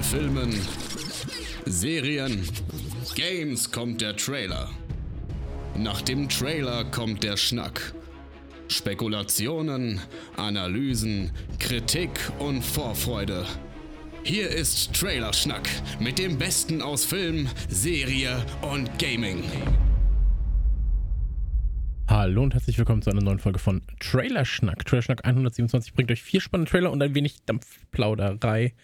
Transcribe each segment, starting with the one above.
den Filmen, Serien, Games kommt der Trailer. Nach dem Trailer kommt der Schnack. Spekulationen, Analysen, Kritik und Vorfreude. Hier ist Trailerschnack mit dem Besten aus Film, Serie und Gaming. Hallo und herzlich willkommen zu einer neuen Folge von Trailerschnack. Trailerschnack 127 bringt euch vier spannende Trailer und ein wenig Dampfplauderei.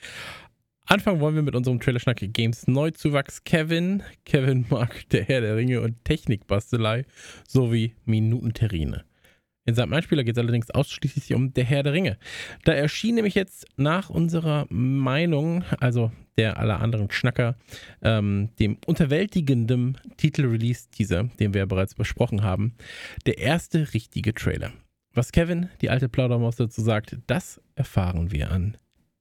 Anfangen wollen wir mit unserem Trailerschnack Games Neuzuwachs Kevin. Kevin mag der Herr der Ringe und Technikbastelei sowie Minutenterrine. In seinem Einspieler geht es allerdings ausschließlich um Der Herr der Ringe. Da erschien nämlich jetzt nach unserer Meinung, also der aller anderen Schnacker, ähm, dem unterwältigenden Titel-Release-Teaser, den wir ja bereits besprochen haben, der erste richtige Trailer. Was Kevin, die alte Plaudermaus dazu sagt, das erfahren wir an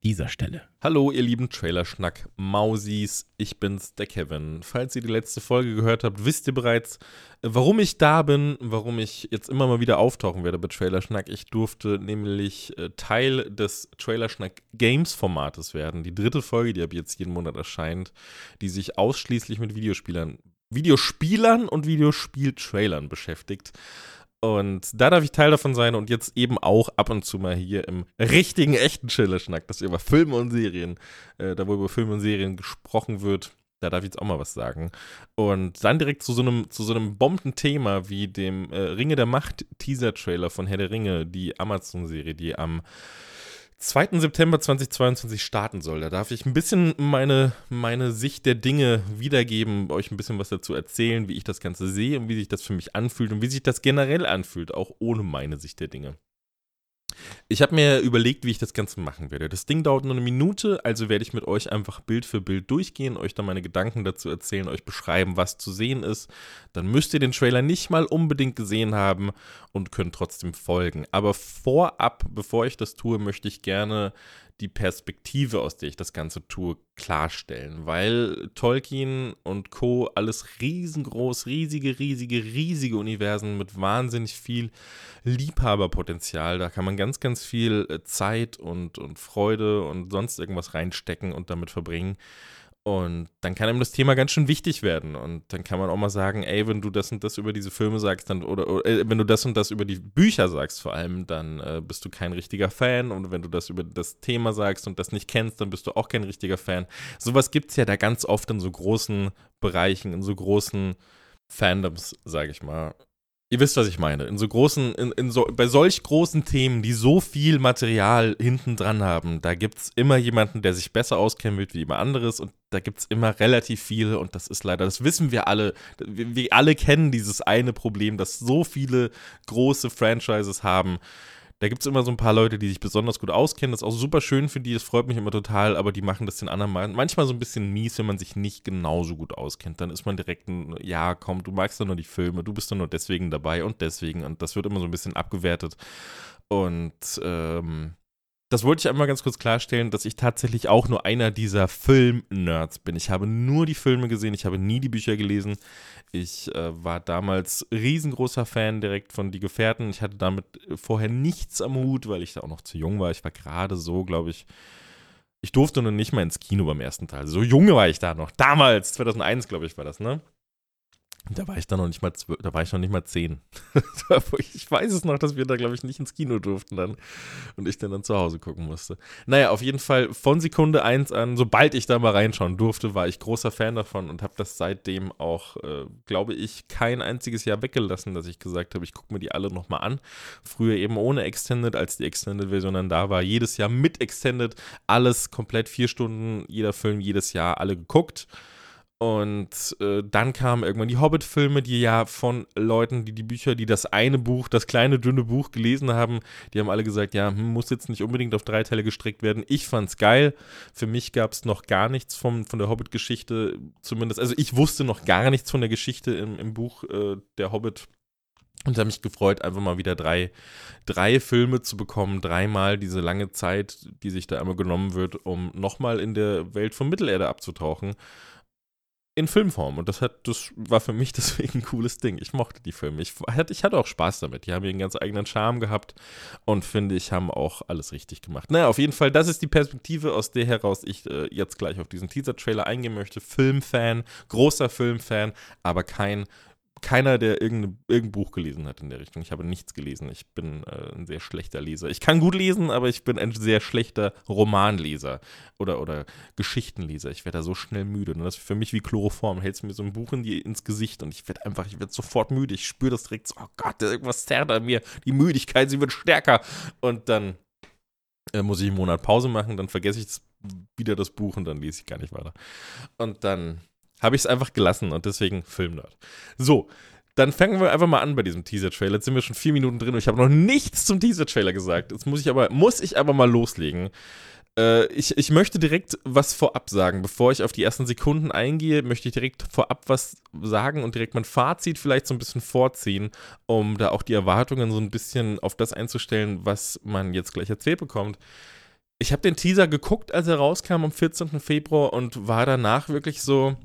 dieser Stelle. Hallo, ihr lieben Trailerschnack Mausis, ich bin's, der Kevin. Falls ihr die letzte Folge gehört habt, wisst ihr bereits, warum ich da bin, warum ich jetzt immer mal wieder auftauchen werde bei Trailerschnack. Ich durfte nämlich äh, Teil des Trailerschnack Games Formates werden. Die dritte Folge, die ab jetzt jeden Monat erscheint, die sich ausschließlich mit Videospielern, Videospielern und Videospieltrailern beschäftigt. Und da darf ich Teil davon sein und jetzt eben auch ab und zu mal hier im richtigen, echten Schillerschnack, dass über Filme und Serien, äh, da wo über Filme und Serien gesprochen wird, da darf ich jetzt auch mal was sagen. Und dann direkt zu so einem, zu so einem Bombenthema wie dem äh, Ringe der Macht Teaser-Trailer von Herr der Ringe, die Amazon-Serie, die am 2. September 2022 starten soll. Da darf ich ein bisschen meine, meine Sicht der Dinge wiedergeben, euch ein bisschen was dazu erzählen, wie ich das Ganze sehe und wie sich das für mich anfühlt und wie sich das generell anfühlt, auch ohne meine Sicht der Dinge. Ich habe mir überlegt, wie ich das Ganze machen werde. Das Ding dauert nur eine Minute, also werde ich mit euch einfach Bild für Bild durchgehen, euch dann meine Gedanken dazu erzählen, euch beschreiben, was zu sehen ist. Dann müsst ihr den Trailer nicht mal unbedingt gesehen haben und könnt trotzdem folgen. Aber vorab, bevor ich das tue, möchte ich gerne die Perspektive, aus der ich das Ganze tue, klarstellen, weil Tolkien und Co. alles riesengroß, riesige, riesige, riesige Universen mit wahnsinnig viel Liebhaberpotenzial. Da kann man ganz, ganz viel äh, Zeit und, und Freude und sonst irgendwas reinstecken und damit verbringen. Und dann kann ihm das Thema ganz schön wichtig werden. Und dann kann man auch mal sagen, ey, wenn du das und das über diese Filme sagst, dann, oder, oder äh, wenn du das und das über die Bücher sagst vor allem, dann äh, bist du kein richtiger Fan. Und wenn du das über das Thema sagst und das nicht kennst, dann bist du auch kein richtiger Fan. Sowas gibt es ja da ganz oft in so großen Bereichen, in so großen Fandoms, sage ich mal. Ihr wisst, was ich meine. In so großen, in, in so, bei solch großen Themen, die so viel Material hinten dran haben, da gibt es immer jemanden, der sich besser auskennen wird wie jemand anderes und da gibt es immer relativ viele und das ist leider, das wissen wir alle. Wir, wir alle kennen dieses eine Problem, dass so viele große Franchises haben da gibt es immer so ein paar Leute, die sich besonders gut auskennen. Das ist auch super schön für die, das freut mich immer total, aber die machen das den anderen mal manchmal so ein bisschen mies, wenn man sich nicht genauso gut auskennt. Dann ist man direkt ein, ja, komm, du magst doch nur die Filme, du bist doch nur deswegen dabei und deswegen. Und das wird immer so ein bisschen abgewertet. Und ähm, das wollte ich einmal ganz kurz klarstellen, dass ich tatsächlich auch nur einer dieser Film-Nerds bin. Ich habe nur die Filme gesehen, ich habe nie die Bücher gelesen. Ich äh, war damals riesengroßer Fan direkt von Die Gefährten. Ich hatte damit vorher nichts am Hut, weil ich da auch noch zu jung war. Ich war gerade so, glaube ich, ich durfte noch nicht mal ins Kino beim ersten Teil. So jung war ich da noch. Damals, 2001, glaube ich, war das, ne? Da war ich dann noch nicht mal zwölf, da war ich noch nicht mal zehn. ich weiß es noch, dass wir da, glaube ich, nicht ins Kino durften dann und ich dann dann zu Hause gucken musste. Naja, auf jeden Fall von Sekunde eins an, sobald ich da mal reinschauen durfte, war ich großer Fan davon und habe das seitdem auch, äh, glaube ich, kein einziges Jahr weggelassen, dass ich gesagt habe, ich gucke mir die alle nochmal an. Früher eben ohne Extended, als die Extended-Version dann da war, jedes Jahr mit Extended, alles komplett vier Stunden, jeder Film jedes Jahr, alle geguckt. Und äh, dann kamen irgendwann die Hobbit-Filme, die ja von Leuten, die die Bücher, die das eine Buch, das kleine, dünne Buch gelesen haben, die haben alle gesagt, ja, hm, muss jetzt nicht unbedingt auf drei Teile gestreckt werden. Ich fand's geil. Für mich gab es noch gar nichts vom, von der Hobbit-Geschichte, zumindest. Also ich wusste noch gar nichts von der Geschichte im, im Buch äh, Der Hobbit. Und habe mich gefreut, einfach mal wieder drei, drei Filme zu bekommen, dreimal diese lange Zeit, die sich da einmal genommen wird, um nochmal in der Welt von Mittelerde abzutauchen. In Filmform. Und das hat, das war für mich deswegen ein cooles Ding. Ich mochte die Filme. Ich hatte, ich hatte auch Spaß damit. Die haben ihren ganz eigenen Charme gehabt und finde ich, haben auch alles richtig gemacht. Naja, auf jeden Fall, das ist die Perspektive, aus der heraus ich äh, jetzt gleich auf diesen Teaser-Trailer eingehen möchte. Filmfan, großer Filmfan, aber kein keiner, der irgendein, irgendein Buch gelesen hat in der Richtung. Ich habe nichts gelesen. Ich bin äh, ein sehr schlechter Leser. Ich kann gut lesen, aber ich bin ein sehr schlechter Romanleser oder, oder Geschichtenleser. Ich werde da so schnell müde. Und das ist für mich wie Chloroform. Hältst mir so ein Buch in die, ins Gesicht und ich werde einfach, ich werde sofort müde. Ich spüre das direkt so, oh Gott, irgendwas zerrt an mir. Die Müdigkeit, sie wird stärker. Und dann äh, muss ich einen Monat Pause machen, dann vergesse ich wieder das Buch und dann lese ich gar nicht weiter. Und dann habe ich es einfach gelassen und deswegen Filmnerd. So, dann fangen wir einfach mal an bei diesem Teaser-Trailer. Jetzt sind wir schon vier Minuten drin und ich habe noch nichts zum Teaser-Trailer gesagt. Jetzt muss ich aber, muss ich aber mal loslegen. Äh, ich, ich möchte direkt was vorab sagen. Bevor ich auf die ersten Sekunden eingehe, möchte ich direkt vorab was sagen und direkt mein Fazit vielleicht so ein bisschen vorziehen, um da auch die Erwartungen so ein bisschen auf das einzustellen, was man jetzt gleich erzählt bekommt ich habe den Teaser geguckt, als er rauskam am 14. Februar und war danach wirklich so,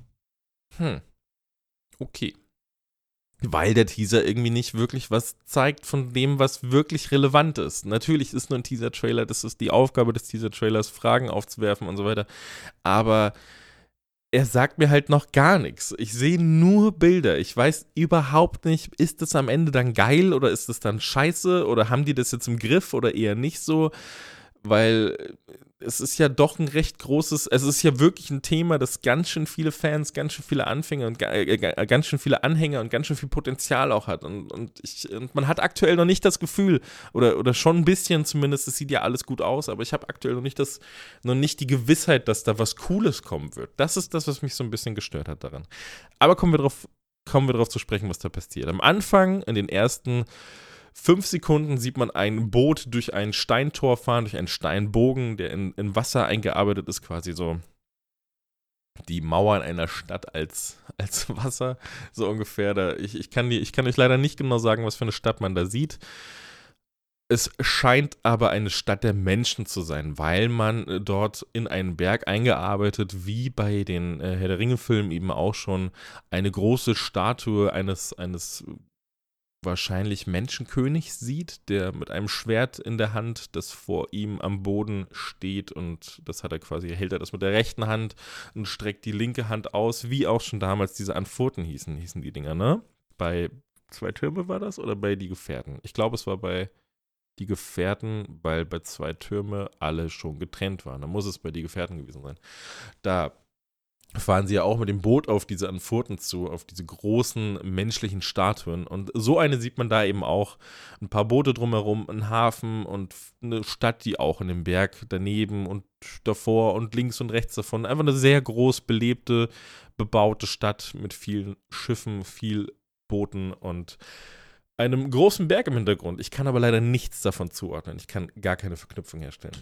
hm, okay. Weil der Teaser irgendwie nicht wirklich was zeigt von dem, was wirklich relevant ist. Natürlich ist nur ein Teaser-Trailer, das ist die Aufgabe des Teaser-Trailers, Fragen aufzuwerfen und so weiter. Aber er sagt mir halt noch gar nichts. Ich sehe nur Bilder. Ich weiß überhaupt nicht, ist das am Ende dann geil oder ist das dann scheiße oder haben die das jetzt im Griff oder eher nicht so? Weil es ist ja doch ein recht großes, es ist ja wirklich ein Thema, das ganz schön viele Fans, ganz schön viele Anfänger und äh, ganz schön viele Anhänger und ganz schön viel Potenzial auch hat. Und, und, ich, und man hat aktuell noch nicht das Gefühl, oder, oder schon ein bisschen zumindest, es sieht ja alles gut aus, aber ich habe aktuell noch nicht das, noch nicht die Gewissheit, dass da was Cooles kommen wird. Das ist das, was mich so ein bisschen gestört hat daran. Aber kommen wir drauf, kommen wir darauf zu sprechen, was da passiert. Am Anfang, in den ersten fünf Sekunden sieht man ein Boot durch ein Steintor fahren, durch einen Steinbogen, der in, in Wasser eingearbeitet ist, quasi so die Mauern einer Stadt als, als Wasser, so ungefähr. Da, ich, ich, kann die, ich kann euch leider nicht genau sagen, was für eine Stadt man da sieht. Es scheint aber eine Stadt der Menschen zu sein, weil man äh, dort in einen Berg eingearbeitet, wie bei den äh, Herr der Ringe-Filmen eben auch schon, eine große Statue eines, eines wahrscheinlich Menschenkönig sieht, der mit einem Schwert in der Hand, das vor ihm am Boden steht und das hat er quasi, hält er das mit der rechten Hand und streckt die linke Hand aus, wie auch schon damals diese Anfurten hießen, hießen die Dinger, ne? Bei Zwei Türme war das oder bei Die Gefährten? Ich glaube, es war bei Die Gefährten, weil bei Zwei Türme alle schon getrennt waren. Da muss es bei Die Gefährten gewesen sein. Da fahren sie ja auch mit dem Boot auf diese Anfurten zu, auf diese großen menschlichen Statuen. Und so eine sieht man da eben auch. Ein paar Boote drumherum, ein Hafen und eine Stadt, die auch in dem Berg daneben und davor und links und rechts davon. Einfach eine sehr groß belebte, bebaute Stadt mit vielen Schiffen, viel Booten und einem großen Berg im Hintergrund. Ich kann aber leider nichts davon zuordnen. Ich kann gar keine Verknüpfung herstellen.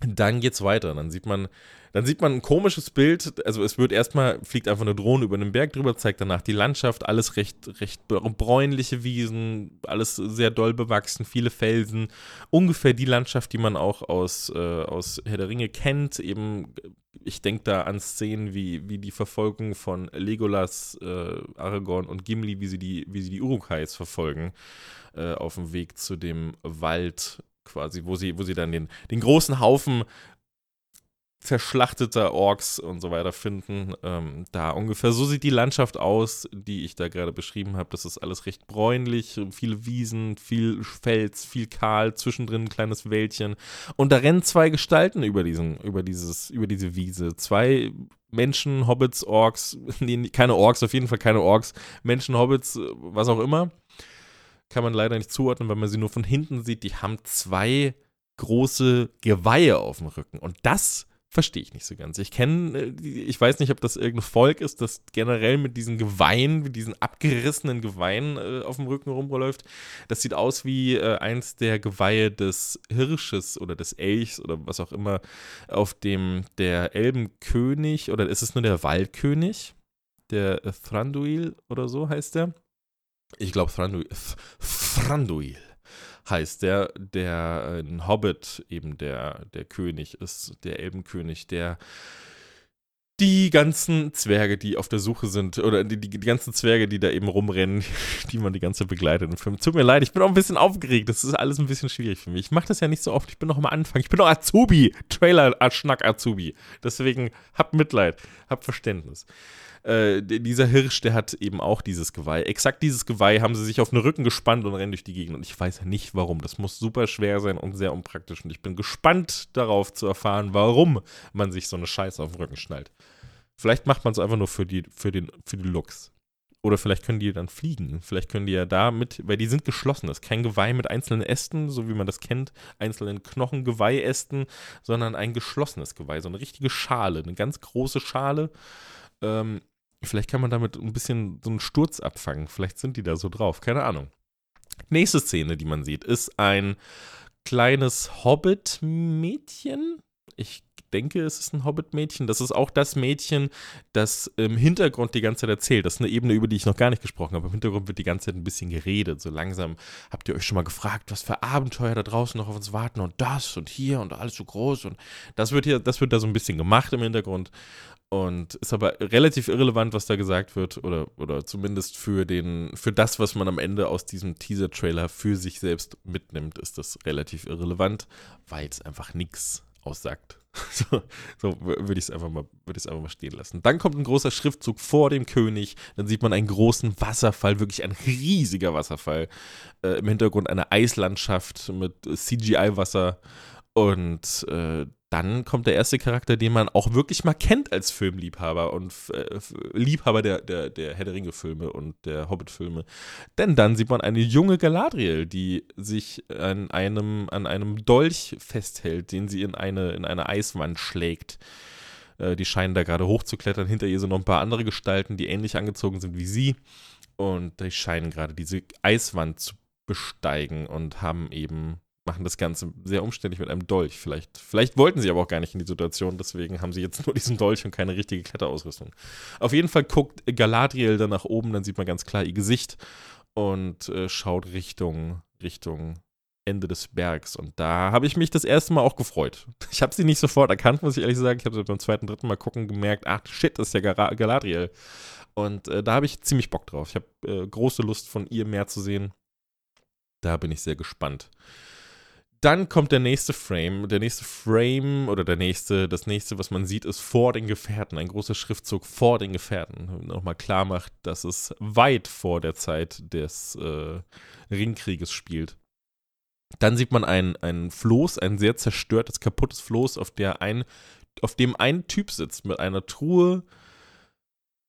Dann geht's weiter. Dann sieht man, dann sieht man ein komisches Bild. Also es wird erstmal, fliegt einfach eine Drohne über den Berg drüber, zeigt danach die Landschaft, alles recht, recht bräunliche Wiesen, alles sehr doll bewachsen, viele Felsen. Ungefähr die Landschaft, die man auch aus, äh, aus Herr der Ringe kennt. Eben, ich denke da an Szenen wie, wie die Verfolgung von Legolas, äh, Aragorn und Gimli, wie sie die, wie sie die Urukais verfolgen äh, auf dem Weg zu dem Wald quasi, wo sie, wo sie dann den, den großen Haufen zerschlachteter Orks und so weiter finden. Ähm, da ungefähr so sieht die Landschaft aus, die ich da gerade beschrieben habe. Das ist alles recht bräunlich, viele Wiesen, viel Fels, viel Kahl, zwischendrin ein kleines Wäldchen. Und da rennen zwei Gestalten über diesen, über dieses, über diese Wiese. Zwei Menschen, Hobbits, Orks, nee, keine Orks, auf jeden Fall keine Orks, Menschen, Hobbits, was auch immer kann man leider nicht zuordnen, weil man sie nur von hinten sieht. Die haben zwei große Geweihe auf dem Rücken. Und das verstehe ich nicht so ganz. Ich kenne, äh, ich weiß nicht, ob das irgendein Volk ist, das generell mit diesen Geweihen, mit diesen abgerissenen Geweihen äh, auf dem Rücken rumläuft. Das sieht aus wie äh, eins der Geweihe des Hirsches oder des Elchs oder was auch immer, auf dem der Elbenkönig oder ist es nur der Waldkönig? Der Thranduil oder so heißt der ich glaube Thranduil, Thranduil heißt der, der ein Hobbit eben der, der König ist, der Elbenkönig, der die ganzen Zwerge, die auf der Suche sind, oder die, die, die, ganzen Zwerge, die da eben rumrennen, die man die ganze Zeit begleitet im Film. Tut mir leid, ich bin auch ein bisschen aufgeregt. Das ist alles ein bisschen schwierig für mich. Ich mache das ja nicht so oft. Ich bin noch am Anfang. Ich bin noch Azubi. Trailer-Schnack-Azubi. Deswegen habt Mitleid, habt Verständnis. Äh, dieser Hirsch, der hat eben auch dieses Geweih. Exakt dieses Geweih haben sie sich auf den Rücken gespannt und rennen durch die Gegend. Und ich weiß ja nicht warum. Das muss super schwer sein und sehr unpraktisch. Und ich bin gespannt darauf zu erfahren, warum man sich so eine Scheiße auf den Rücken schnallt. Vielleicht macht man es einfach nur für die, für, den, für die Looks. Oder vielleicht können die dann fliegen. Vielleicht können die ja da mit, weil die sind geschlossen. Das ist kein Geweih mit einzelnen Ästen, so wie man das kennt, einzelnen Knochengeweihästen, sondern ein geschlossenes Geweih. So eine richtige Schale, eine ganz große Schale. Ähm, Vielleicht kann man damit ein bisschen so einen Sturz abfangen. Vielleicht sind die da so drauf. Keine Ahnung. Nächste Szene, die man sieht, ist ein kleines Hobbit-Mädchen. Ich denke, es ist ein Hobbit-Mädchen. Das ist auch das Mädchen, das im Hintergrund die ganze Zeit erzählt. Das ist eine Ebene, über die ich noch gar nicht gesprochen habe. Im Hintergrund wird die ganze Zeit ein bisschen geredet. So langsam habt ihr euch schon mal gefragt, was für Abenteuer da draußen noch auf uns warten und das und hier und alles so groß. Und das wird hier, das wird da so ein bisschen gemacht im Hintergrund. Und ist aber relativ irrelevant, was da gesagt wird, oder, oder zumindest für den, für das, was man am Ende aus diesem Teaser-Trailer für sich selbst mitnimmt, ist das relativ irrelevant, weil es einfach nichts aussagt. So, so würde ich es einfach, mal, einfach mal stehen lassen. Dann kommt ein großer Schriftzug vor dem König. Dann sieht man einen großen Wasserfall, wirklich ein riesiger Wasserfall. Äh, Im Hintergrund eine Eislandschaft mit CGI-Wasser. Und äh, dann kommt der erste Charakter, den man auch wirklich mal kennt als Filmliebhaber und äh, Liebhaber der, der, der Herr der Ringe-Filme und der Hobbit-Filme. Denn dann sieht man eine junge Galadriel, die sich an einem, an einem Dolch festhält, den sie in eine, in eine Eiswand schlägt. Äh, die scheinen da gerade hochzuklettern. Hinter ihr sind noch ein paar andere Gestalten, die ähnlich angezogen sind wie sie. Und die scheinen gerade diese Eiswand zu besteigen und haben eben machen das Ganze sehr umständlich mit einem Dolch. Vielleicht, vielleicht wollten sie aber auch gar nicht in die Situation, deswegen haben sie jetzt nur diesen Dolch und keine richtige Kletterausrüstung. Auf jeden Fall guckt Galadriel dann nach oben, dann sieht man ganz klar ihr Gesicht und äh, schaut Richtung, Richtung Ende des Bergs. Und da habe ich mich das erste Mal auch gefreut. Ich habe sie nicht sofort erkannt, muss ich ehrlich sagen. Ich habe sie beim zweiten, dritten Mal gucken gemerkt, ach shit, das ist ja Galadriel. Und äh, da habe ich ziemlich Bock drauf. Ich habe äh, große Lust, von ihr mehr zu sehen. Da bin ich sehr gespannt dann kommt der nächste Frame. Der nächste Frame oder der nächste, das nächste, was man sieht, ist vor den Gefährten. Ein großer Schriftzug vor den Gefährten. Nochmal klar macht, dass es weit vor der Zeit des äh, Ringkrieges spielt. Dann sieht man ein, ein Floß, ein sehr zerstörtes, kaputtes Floß, auf, der ein, auf dem ein Typ sitzt mit einer Truhe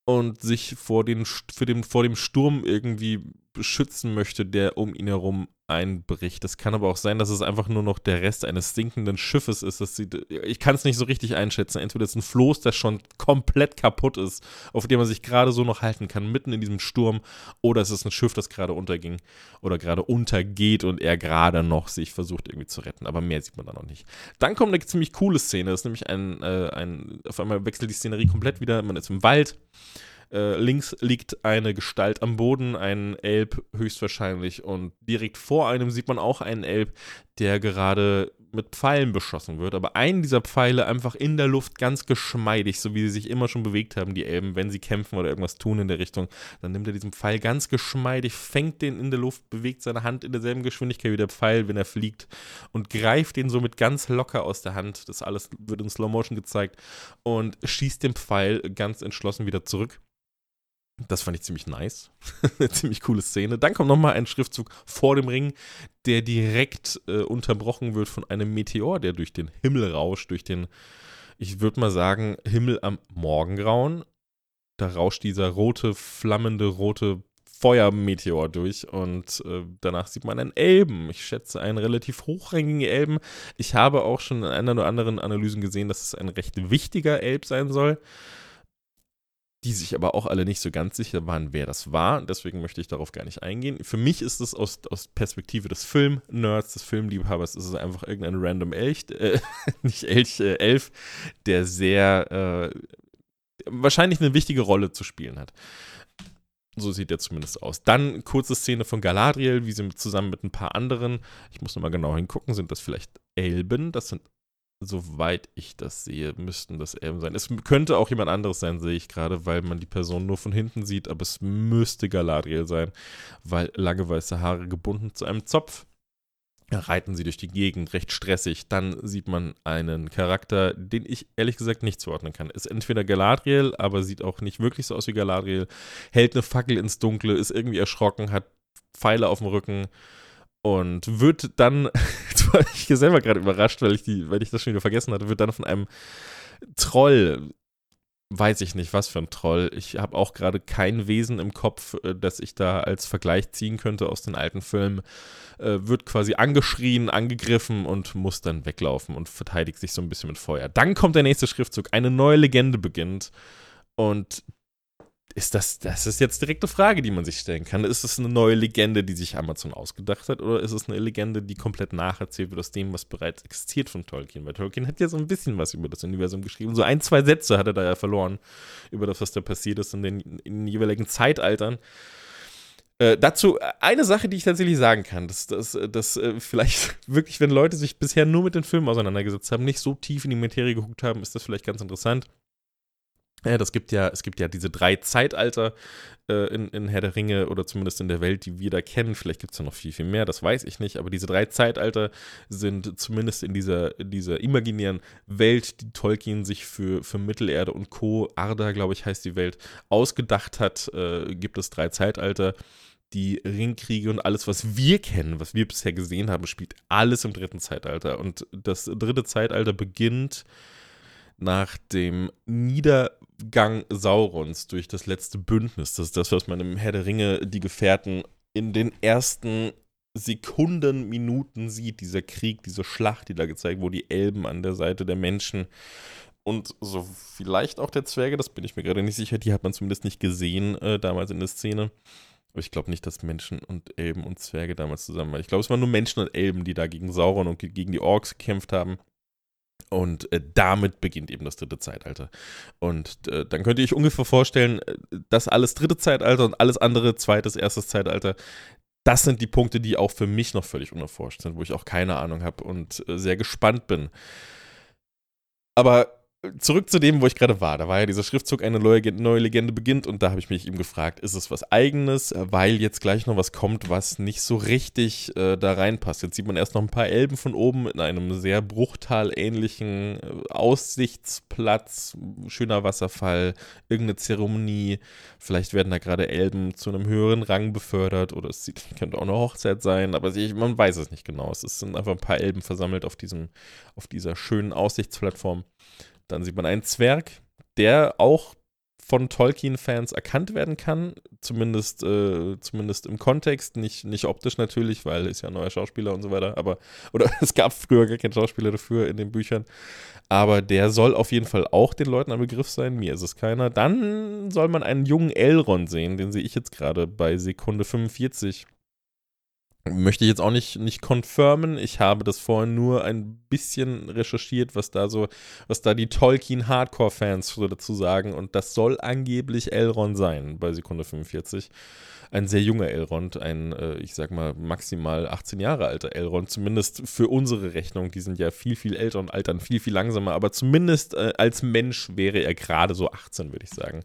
und sich vor, den, für den, vor dem Sturm irgendwie beschützen möchte, der um ihn herum einbricht. Das kann aber auch sein, dass es einfach nur noch der Rest eines sinkenden Schiffes ist. Das sieht, ich kann es nicht so richtig einschätzen. Entweder ist ein Floß, der schon komplett kaputt ist, auf dem man sich gerade so noch halten kann, mitten in diesem Sturm, oder es ist ein Schiff, das gerade unterging oder gerade untergeht und er gerade noch sich versucht irgendwie zu retten. Aber mehr sieht man da noch nicht. Dann kommt eine ziemlich coole Szene. Das ist nämlich ein, äh, ein auf einmal wechselt die Szenerie komplett wieder. Man ist im Wald. Äh, links liegt eine Gestalt am Boden, ein Elb höchstwahrscheinlich. Und direkt vor einem sieht man auch einen Elb, der gerade mit Pfeilen beschossen wird. Aber einen dieser Pfeile einfach in der Luft ganz geschmeidig, so wie sie sich immer schon bewegt haben, die Elben, wenn sie kämpfen oder irgendwas tun in der Richtung. Dann nimmt er diesen Pfeil ganz geschmeidig, fängt den in der Luft, bewegt seine Hand in derselben Geschwindigkeit wie der Pfeil, wenn er fliegt und greift den somit ganz locker aus der Hand. Das alles wird in Slow Motion gezeigt und schießt den Pfeil ganz entschlossen wieder zurück. Das fand ich ziemlich nice. Eine ziemlich coole Szene. Dann kommt nochmal ein Schriftzug vor dem Ring, der direkt äh, unterbrochen wird von einem Meteor, der durch den Himmel rauscht, durch den, ich würde mal sagen, Himmel am Morgengrauen. Da rauscht dieser rote, flammende, rote Feuermeteor durch und äh, danach sieht man einen Elben. Ich schätze einen relativ hochrangigen Elben. Ich habe auch schon in einer oder anderen Analysen gesehen, dass es ein recht wichtiger Elb sein soll die sich aber auch alle nicht so ganz sicher waren, wer das war. Deswegen möchte ich darauf gar nicht eingehen. Für mich ist es aus, aus Perspektive des Film-Nerds, des Filmliebhabers, ist es einfach irgendein random Elch, äh, nicht Elch, äh, Elf, der sehr, äh, wahrscheinlich eine wichtige Rolle zu spielen hat. So sieht er zumindest aus. Dann kurze Szene von Galadriel, wie sie zusammen mit ein paar anderen, ich muss nochmal genau hingucken, sind das vielleicht Elben? Das sind soweit ich das sehe, müssten das Elben sein. Es könnte auch jemand anderes sein, sehe ich gerade, weil man die Person nur von hinten sieht, aber es müsste Galadriel sein, weil lange weiße Haare gebunden zu einem Zopf. Reiten sie durch die Gegend, recht stressig. Dann sieht man einen Charakter, den ich ehrlich gesagt nicht zuordnen kann. Ist entweder Galadriel, aber sieht auch nicht wirklich so aus wie Galadriel. Hält eine Fackel ins Dunkle, ist irgendwie erschrocken, hat Pfeile auf dem Rücken und wird dann, jetzt war ich hier selber gerade überrascht, weil ich, die, weil ich das schon wieder vergessen hatte, wird dann von einem Troll, weiß ich nicht, was für ein Troll. Ich habe auch gerade kein Wesen im Kopf, äh, das ich da als Vergleich ziehen könnte aus den alten Filmen. Äh, wird quasi angeschrien, angegriffen und muss dann weglaufen und verteidigt sich so ein bisschen mit Feuer. Dann kommt der nächste Schriftzug. Eine neue Legende beginnt. Und ist das, das ist jetzt direkt eine Frage, die man sich stellen kann. Ist es eine neue Legende, die sich Amazon ausgedacht hat, oder ist es eine Legende, die komplett nacherzählt wird aus dem, was bereits existiert von Tolkien? Weil Tolkien hat ja so ein bisschen was über das Universum geschrieben. So ein, zwei Sätze hat er da ja verloren über das, was da passiert ist in den, in den jeweiligen Zeitaltern. Äh, dazu eine Sache, die ich tatsächlich sagen kann, dass, dass, dass äh, vielleicht wirklich, wenn Leute sich bisher nur mit den Filmen auseinandergesetzt haben, nicht so tief in die Materie geguckt haben, ist das vielleicht ganz interessant. Ja, das gibt ja, es gibt ja diese drei Zeitalter äh, in, in Herr der Ringe oder zumindest in der Welt, die wir da kennen. Vielleicht gibt es ja noch viel, viel mehr, das weiß ich nicht. Aber diese drei Zeitalter sind zumindest in dieser, in dieser imaginären Welt, die Tolkien sich für, für Mittelerde und Co., Arda, glaube ich, heißt die Welt, ausgedacht hat, äh, gibt es drei Zeitalter. Die Ringkriege und alles, was wir kennen, was wir bisher gesehen haben, spielt alles im dritten Zeitalter. Und das dritte Zeitalter beginnt nach dem Niedergang Saurons durch das letzte Bündnis. Das ist das, was man im Herr der Ringe, die Gefährten, in den ersten Sekunden, Minuten sieht, dieser Krieg, diese Schlacht, die da gezeigt wurde, die Elben an der Seite der Menschen und so vielleicht auch der Zwerge, das bin ich mir gerade nicht sicher, die hat man zumindest nicht gesehen äh, damals in der Szene. Aber ich glaube nicht, dass Menschen und Elben und Zwerge damals zusammen waren. Ich glaube, es waren nur Menschen und Elben, die da gegen Sauron und gegen die Orks gekämpft haben. Und äh, damit beginnt eben das dritte Zeitalter. Und äh, dann könnte ich ungefähr vorstellen, äh, das alles dritte Zeitalter und alles andere zweites, erstes Zeitalter, das sind die Punkte, die auch für mich noch völlig unerforscht sind, wo ich auch keine Ahnung habe und äh, sehr gespannt bin. Aber zurück zu dem, wo ich gerade war. Da war ja dieser Schriftzug, eine neue, Legende beginnt und da habe ich mich eben gefragt, ist es was eigenes, weil jetzt gleich noch was kommt, was nicht so richtig äh, da reinpasst. Jetzt sieht man erst noch ein paar Elben von oben in einem sehr bruchtalähnlichen äh, Aussichtsplatz, schöner Wasserfall, irgendeine Zeremonie. Vielleicht werden da gerade Elben zu einem höheren Rang befördert oder es sieht, könnte auch eine Hochzeit sein, aber man weiß es nicht genau. Es sind einfach ein paar Elben versammelt auf, diesem, auf dieser schönen Aussichtsplattform. Dann sieht man einen Zwerg, der auch von Tolkien-Fans erkannt werden kann, zumindest, äh, zumindest im Kontext, nicht, nicht optisch natürlich, weil ist ja ein neuer Schauspieler und so weiter, aber, oder es gab früher gar keinen Schauspieler dafür in den Büchern, aber der soll auf jeden Fall auch den Leuten am Begriff sein, mir ist es keiner. Dann soll man einen jungen Elrond sehen, den sehe ich jetzt gerade bei Sekunde 45 Möchte ich jetzt auch nicht, nicht confirmen. Ich habe das vorhin nur ein bisschen recherchiert, was da so, was da die Tolkien-Hardcore-Fans dazu sagen. Und das soll angeblich Elrond sein bei Sekunde 45. Ein sehr junger Elrond, ein, äh, ich sag mal, maximal 18 Jahre alter Elrond, zumindest für unsere Rechnung. Die sind ja viel, viel älter und altern viel, viel langsamer. Aber zumindest äh, als Mensch wäre er gerade so 18, würde ich sagen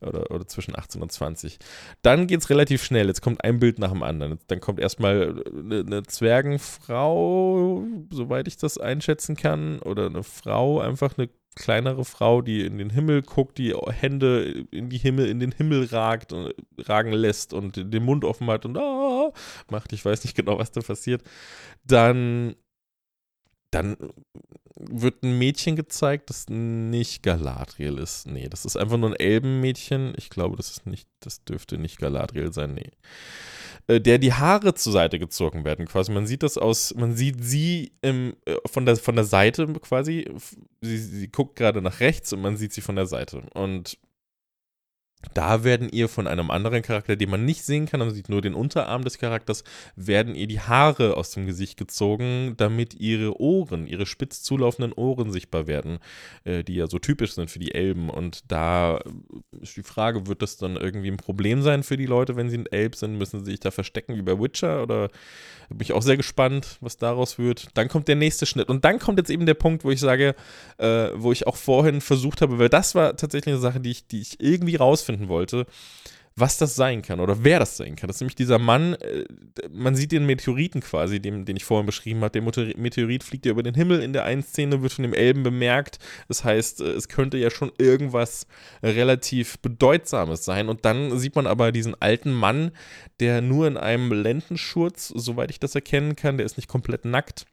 oder, oder zwischen 18 und 20. Dann geht es relativ schnell. Jetzt kommt ein Bild nach dem anderen. Dann kommt erstmal eine, eine Zwergenfrau, soweit ich das einschätzen kann, oder eine Frau, einfach eine kleinere Frau, die in den Himmel guckt, die Hände in die Himmel, in den Himmel ragt und ragen lässt und den Mund offen hat und ah, macht, ich weiß nicht genau, was da passiert. Dann dann wird ein Mädchen gezeigt, das nicht Galadriel ist. Nee, das ist einfach nur ein Elbenmädchen. Ich glaube, das ist nicht, das dürfte nicht Galadriel sein, nee. Äh, der die Haare zur Seite gezogen werden, quasi. Man sieht das aus, man sieht sie im, äh, von, der, von der Seite quasi. Sie, sie guckt gerade nach rechts und man sieht sie von der Seite. Und da werden ihr von einem anderen Charakter, den man nicht sehen kann, man sieht nur den Unterarm des Charakters, werden ihr die Haare aus dem Gesicht gezogen, damit ihre Ohren, ihre spitz zulaufenden Ohren sichtbar werden, äh, die ja so typisch sind für die Elben. Und da ist die Frage, wird das dann irgendwie ein Problem sein für die Leute, wenn sie ein Elb sind? Müssen sie sich da verstecken wie bei Witcher? Oder bin ich auch sehr gespannt, was daraus wird. Dann kommt der nächste Schnitt. Und dann kommt jetzt eben der Punkt, wo ich sage, äh, wo ich auch vorhin versucht habe, weil das war tatsächlich eine Sache, die ich, die ich irgendwie rausfinden wollte was das sein kann oder wer das sein kann. Das ist nämlich dieser Mann, äh, man sieht den Meteoriten quasi, den, den ich vorhin beschrieben habe. Der Meteorit fliegt ja über den Himmel in der einen Szene, wird von dem Elben bemerkt. Das heißt, äh, es könnte ja schon irgendwas relativ Bedeutsames sein. Und dann sieht man aber diesen alten Mann, der nur in einem Lendenschurz, soweit ich das erkennen kann, der ist nicht komplett nackt.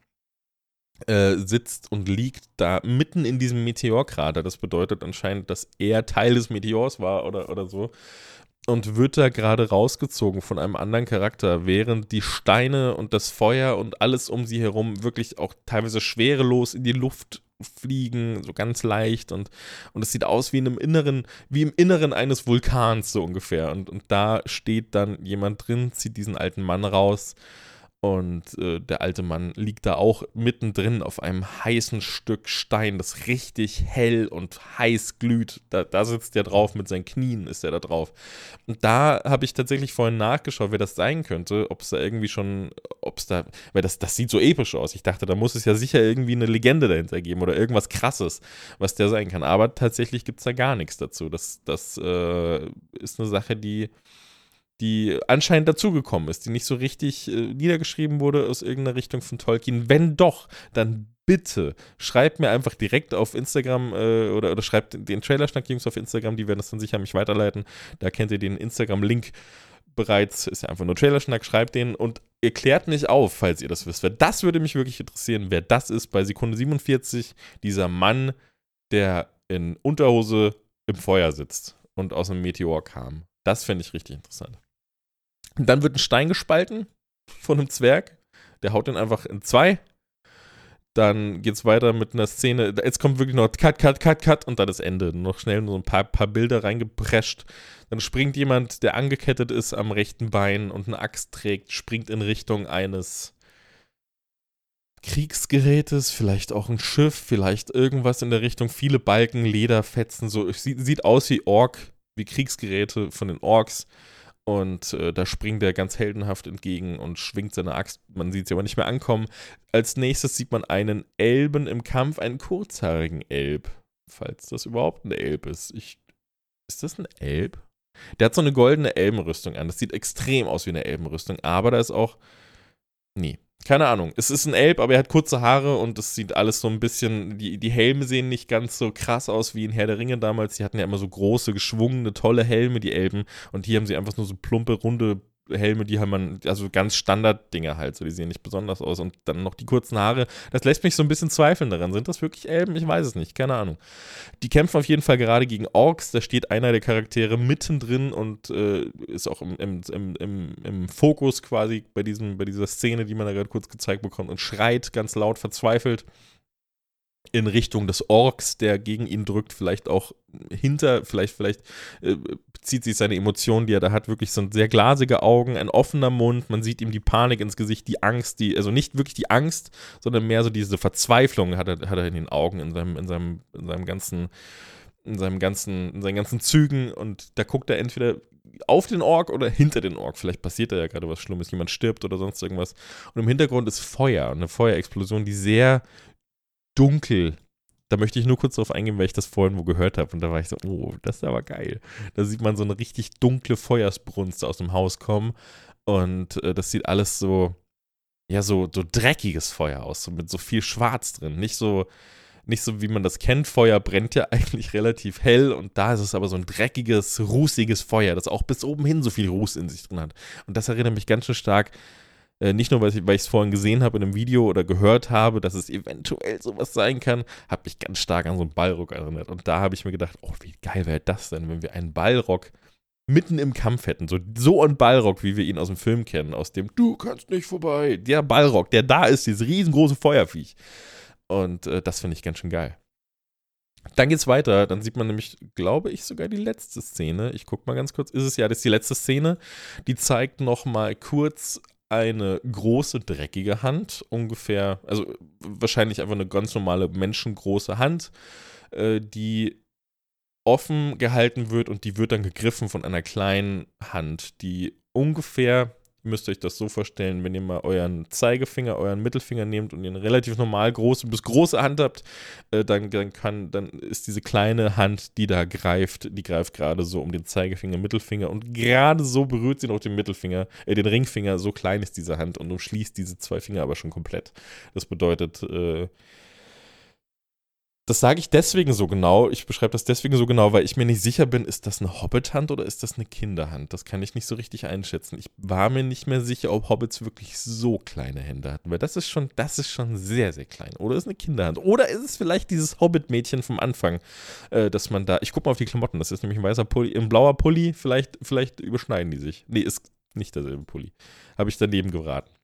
Äh, sitzt und liegt da mitten in diesem Meteorkrater. Das bedeutet anscheinend, dass er Teil des Meteors war oder, oder so und wird da gerade rausgezogen von einem anderen Charakter, während die Steine und das Feuer und alles um sie herum wirklich auch teilweise schwerelos in die Luft fliegen, so ganz leicht und, und es sieht aus wie in einem Inneren, wie im Inneren eines Vulkans so ungefähr. Und, und da steht dann jemand drin, zieht diesen alten Mann raus und äh, der alte Mann liegt da auch mittendrin auf einem heißen Stück Stein, das richtig hell und heiß glüht. Da, da sitzt er drauf, mit seinen Knien ist er da drauf. Und da habe ich tatsächlich vorhin nachgeschaut, wer das sein könnte, ob es da irgendwie schon, ob es da, weil das, das sieht so episch aus. Ich dachte, da muss es ja sicher irgendwie eine Legende dahinter geben oder irgendwas Krasses, was der sein kann. Aber tatsächlich gibt es da gar nichts dazu. Das, das äh, ist eine Sache, die die anscheinend dazugekommen ist, die nicht so richtig äh, niedergeschrieben wurde aus irgendeiner Richtung von Tolkien. Wenn doch, dann bitte schreibt mir einfach direkt auf Instagram äh, oder, oder schreibt den Trailerschnack-Jungs auf Instagram, die werden das dann sicher mich weiterleiten. Da kennt ihr den Instagram-Link bereits, ist ja einfach nur Trailerschnack, schreibt den und erklärt nicht auf, falls ihr das wisst. Weil das würde mich wirklich interessieren, wer das ist bei Sekunde 47, dieser Mann, der in Unterhose im Feuer sitzt und aus einem Meteor kam. Das fände ich richtig interessant. Dann wird ein Stein gespalten von einem Zwerg. Der haut den einfach in zwei. Dann geht es weiter mit einer Szene. Jetzt kommt wirklich noch Cut, Cut, Cut, Cut und dann das Ende. Noch schnell so ein paar, paar Bilder reingeprescht. Dann springt jemand, der angekettet ist am rechten Bein und eine Axt trägt, springt in Richtung eines Kriegsgerätes, vielleicht auch ein Schiff, vielleicht irgendwas in der Richtung. Viele Balken, Lederfetzen, so. Sieht, sieht aus wie Ork, wie Kriegsgeräte von den Orks. Und äh, da springt er ganz heldenhaft entgegen und schwingt seine Axt. Man sieht sie aber nicht mehr ankommen. Als nächstes sieht man einen Elben im Kampf, einen kurzhaarigen Elb. Falls das überhaupt ein Elb ist. Ich, ist das ein Elb? Der hat so eine goldene Elbenrüstung an. Das sieht extrem aus wie eine Elbenrüstung. Aber da ist auch. Nee, keine Ahnung. Es ist ein Elb, aber er hat kurze Haare und es sieht alles so ein bisschen. Die, die Helme sehen nicht ganz so krass aus wie in Herr der Ringe damals. Die hatten ja immer so große, geschwungene, tolle Helme, die Elben. Und hier haben sie einfach nur so plumpe, runde Helme, die haben man, also ganz Standard-Dinge halt, so die sehen nicht besonders aus. Und dann noch die kurzen Haare, das lässt mich so ein bisschen zweifeln daran. Sind das wirklich Elben? Ich weiß es nicht, keine Ahnung. Die kämpfen auf jeden Fall gerade gegen Orks, da steht einer der Charaktere mittendrin und äh, ist auch im, im, im, im, Fokus quasi bei, diesem, bei dieser Szene, die man da gerade kurz gezeigt bekommt und schreit ganz laut verzweifelt in Richtung des Orks, der gegen ihn drückt, vielleicht auch hinter, vielleicht, vielleicht äh, zieht sich seine Emotionen, die er da hat, wirklich so sehr glasige Augen, ein offener Mund, man sieht ihm die Panik ins Gesicht, die Angst, die, also nicht wirklich die Angst, sondern mehr so diese Verzweiflung hat er, hat er in den Augen, in seinem, in seinem, in seinem ganzen, in seinem ganzen, in seinen ganzen Zügen und da guckt er entweder auf den Ork oder hinter den Ork. Vielleicht passiert da ja gerade was Schlimmes, jemand stirbt oder sonst irgendwas. Und im Hintergrund ist Feuer, eine Feuerexplosion, die sehr dunkel. Da möchte ich nur kurz darauf eingehen, weil ich das vorhin wo gehört habe. Und da war ich so, oh, das ist aber geil. Da sieht man so eine richtig dunkle Feuersbrunst aus dem Haus kommen. Und äh, das sieht alles so, ja, so, so dreckiges Feuer aus, so mit so viel Schwarz drin. Nicht so, nicht so, wie man das kennt. Feuer brennt ja eigentlich relativ hell und da ist es aber so ein dreckiges, rußiges Feuer, das auch bis oben hin so viel Ruß in sich drin hat. Und das erinnert mich ganz schön stark äh, nicht nur, weil ich es vorhin gesehen habe in einem Video oder gehört habe, dass es eventuell sowas sein kann, hat mich ganz stark an so einen Ballrock erinnert. Und da habe ich mir gedacht, oh, wie geil wäre das denn, wenn wir einen Ballrock mitten im Kampf hätten. So, so ein Ballrock, wie wir ihn aus dem Film kennen, aus dem Du kannst nicht vorbei. Der Ballrock, der da ist, dieses riesengroße Feuerviech. Und äh, das finde ich ganz schön geil. Dann geht's weiter. Dann sieht man nämlich, glaube ich, sogar die letzte Szene. Ich gucke mal ganz kurz. Ist es ja, das ist die letzte Szene. Die zeigt noch mal kurz eine große, dreckige Hand. Ungefähr, also wahrscheinlich einfach eine ganz normale menschengroße Hand, äh, die offen gehalten wird und die wird dann gegriffen von einer kleinen Hand, die ungefähr müsst ihr euch das so vorstellen, wenn ihr mal euren Zeigefinger, euren Mittelfinger nehmt und ihr eine relativ normal große bis große Hand habt, äh, dann, dann, kann, dann ist diese kleine Hand, die da greift, die greift gerade so um den Zeigefinger, Mittelfinger und gerade so berührt sie noch den Mittelfinger, äh, den Ringfinger, so klein ist diese Hand und umschließt diese zwei Finger aber schon komplett. Das bedeutet, äh, das sage ich deswegen so genau, ich beschreibe das deswegen so genau, weil ich mir nicht sicher bin, ist das eine Hobbit-Hand oder ist das eine Kinderhand? Das kann ich nicht so richtig einschätzen. Ich war mir nicht mehr sicher, ob Hobbits wirklich so kleine Hände hatten, weil das ist schon, das ist schon sehr, sehr klein. Oder ist eine Kinderhand? Oder ist es vielleicht dieses Hobbit-Mädchen vom Anfang, äh, dass man da, ich gucke mal auf die Klamotten, das ist nämlich ein weißer Pulli, ein blauer Pulli, vielleicht, vielleicht überschneiden die sich. Nee, ist nicht derselbe Pulli. Habe ich daneben geraten.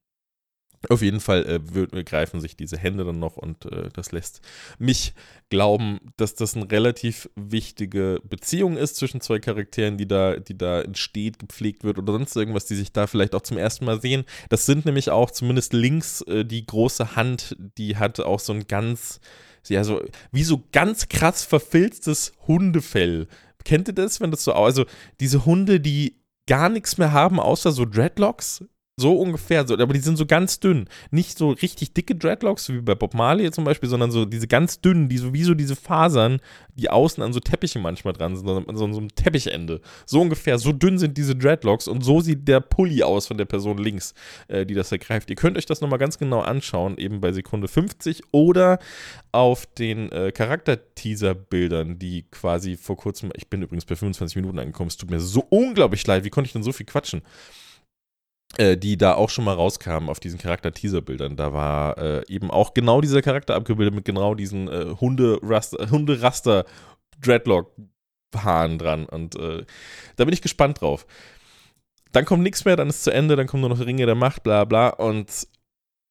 Auf jeden Fall äh, greifen sich diese Hände dann noch und äh, das lässt mich glauben, dass das eine relativ wichtige Beziehung ist zwischen zwei Charakteren, die da, die da entsteht, gepflegt wird oder sonst irgendwas, die sich da vielleicht auch zum ersten Mal sehen. Das sind nämlich auch zumindest links äh, die große Hand, die hat auch so ein ganz, ja, so wie so ganz krass verfilztes Hundefell. Kennt ihr das, wenn das so, also diese Hunde, die gar nichts mehr haben, außer so Dreadlocks, so ungefähr, so, aber die sind so ganz dünn. Nicht so richtig dicke Dreadlocks, wie bei Bob Marley zum Beispiel, sondern so diese ganz dünnen, die so wie so diese Fasern, die außen an so Teppiche manchmal dran sind, so, so einem Teppichende. So ungefähr, so dünn sind diese Dreadlocks und so sieht der Pulli aus von der Person links, äh, die das ergreift. Ihr könnt euch das nochmal ganz genau anschauen, eben bei Sekunde 50 oder auf den äh, Charakter-Teaser-Bildern, die quasi vor kurzem, ich bin übrigens bei 25 Minuten angekommen, es tut mir so unglaublich leid, wie konnte ich denn so viel quatschen? Äh, die da auch schon mal rauskamen auf diesen Charakter-Teaser-Bildern. Da war äh, eben auch genau dieser Charakter abgebildet mit genau diesen äh, Hunde-Raster, Hunde Dreadlock-Haaren dran. Und äh, da bin ich gespannt drauf. Dann kommt nichts mehr, dann ist zu Ende, dann kommen nur noch Ringe der Macht, bla bla. Und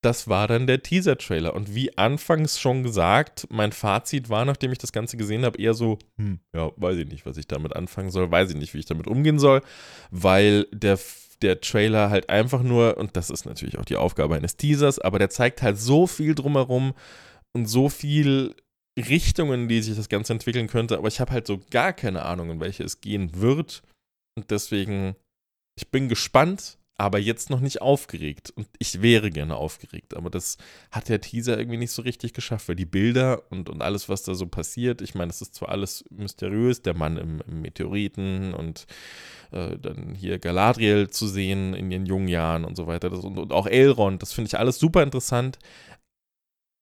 das war dann der Teaser-Trailer. Und wie anfangs schon gesagt, mein Fazit war, nachdem ich das Ganze gesehen habe, eher so, hm, ja, weiß ich nicht, was ich damit anfangen soll, weiß ich nicht, wie ich damit umgehen soll, weil der der Trailer halt einfach nur, und das ist natürlich auch die Aufgabe eines Teasers, aber der zeigt halt so viel drumherum und so viel Richtungen, die sich das Ganze entwickeln könnte, aber ich habe halt so gar keine Ahnung, in welche es gehen wird. Und deswegen, ich bin gespannt, aber jetzt noch nicht aufgeregt. Und ich wäre gerne aufgeregt, aber das hat der Teaser irgendwie nicht so richtig geschafft, weil die Bilder und, und alles, was da so passiert, ich meine, es ist zwar alles mysteriös, der Mann im, im Meteoriten und äh, dann hier Galadriel zu sehen in ihren jungen Jahren und so weiter das, und, und auch Elrond, das finde ich alles super interessant.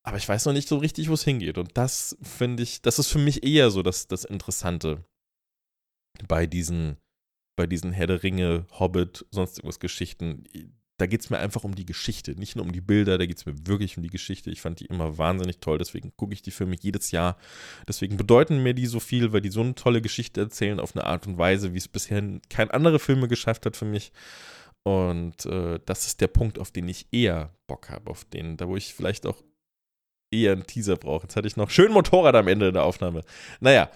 Aber ich weiß noch nicht so richtig, wo es hingeht. Und das finde ich, das ist für mich eher so das, das Interessante bei diesen bei diesen Herr der Ringe, Hobbit, sonst irgendwas Geschichten, da geht es mir einfach um die Geschichte, nicht nur um die Bilder, da geht es mir wirklich um die Geschichte. Ich fand die immer wahnsinnig toll, deswegen gucke ich die Filme jedes Jahr. Deswegen bedeuten mir die so viel, weil die so eine tolle Geschichte erzählen auf eine Art und Weise, wie es bisher kein andere Filme geschafft hat für mich. Und äh, das ist der Punkt, auf den ich eher Bock habe, auf den, da wo ich vielleicht auch eher einen Teaser brauche. Jetzt hatte ich noch schön Motorrad am Ende der Aufnahme. Naja,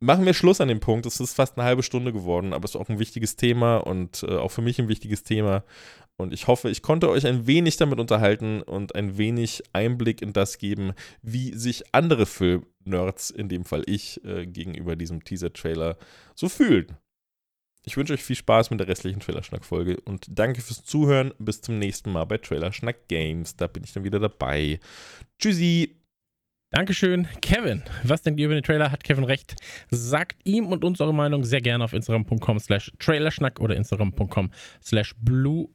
machen wir Schluss an dem Punkt. Es ist fast eine halbe Stunde geworden, aber es ist auch ein wichtiges Thema und äh, auch für mich ein wichtiges Thema. Und ich hoffe, ich konnte euch ein wenig damit unterhalten und ein wenig Einblick in das geben, wie sich andere Film-Nerds, in dem Fall ich, äh, gegenüber diesem Teaser-Trailer so fühlen. Ich wünsche euch viel Spaß mit der restlichen Trailerschnack-Folge und danke fürs Zuhören. Bis zum nächsten Mal bei Trailerschnack Games. Da bin ich dann wieder dabei. Tschüssi! Dankeschön, Kevin. Was denkt ihr über den Trailer? Hat Kevin recht? Sagt ihm und uns eure Meinung sehr gerne auf instagram.com slash trailerschnack oder instagram.com slash blue